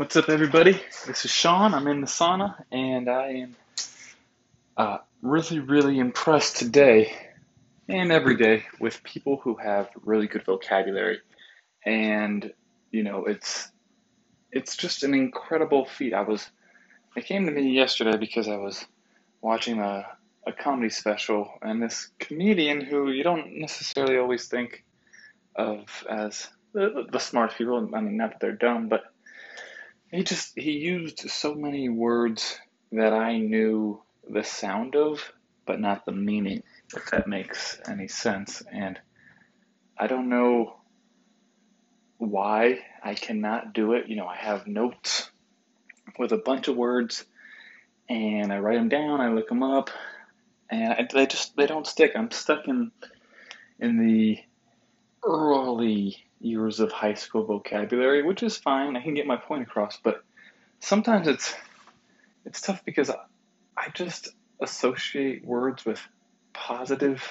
What's up, everybody? This is Sean. I'm in the sauna, and I am uh, really, really impressed today and every day with people who have really good vocabulary. And you know, it's it's just an incredible feat. I was it came to me yesterday because I was watching a a comedy special, and this comedian who you don't necessarily always think of as the, the smart people. I mean, not that they're dumb, but he just he used so many words that I knew the sound of, but not the meaning, if that makes any sense. And I don't know why I cannot do it. You know, I have notes with a bunch of words and I write them down, I look them up, and they just they don't stick. I'm stuck in in the early years of high school vocabulary, which is fine. I can get my point across, but sometimes it's it's tough because I, just associate words with positive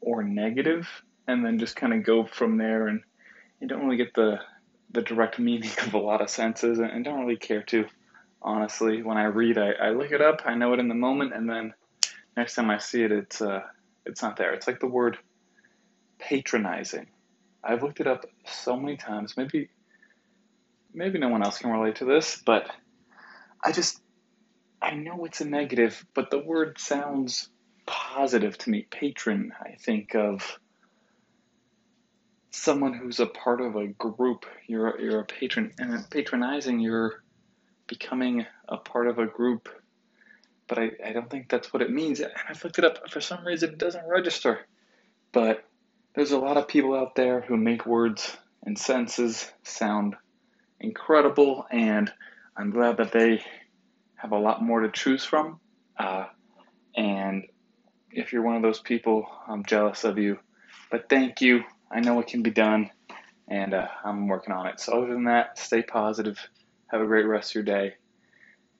or negative and then just kind of go from there and you don't really get the the direct meaning of a lot of senses and, and don't really care to honestly. When i read I, I look it up i know it in the moment and then next time i see it it's uh it's not there. It's like the word patronizing I've looked it up so many times. Maybe maybe no one else can relate to this, but I just I know it's a negative, but the word sounds positive to me. Patron, I think of someone who's a part of a group. You're you're a patron, and patronizing, you're becoming a part of a group. But I, I don't think that's what it means. And I've looked it up. For some reason, it doesn't register. But there's a lot of people out there who make words and sentences sound incredible, and I'm glad that they have a lot more to choose from. Uh, and if you're one of those people, I'm jealous of you. But thank you. I know it can be done, and uh, I'm working on it. So, other than that, stay positive. Have a great rest of your day.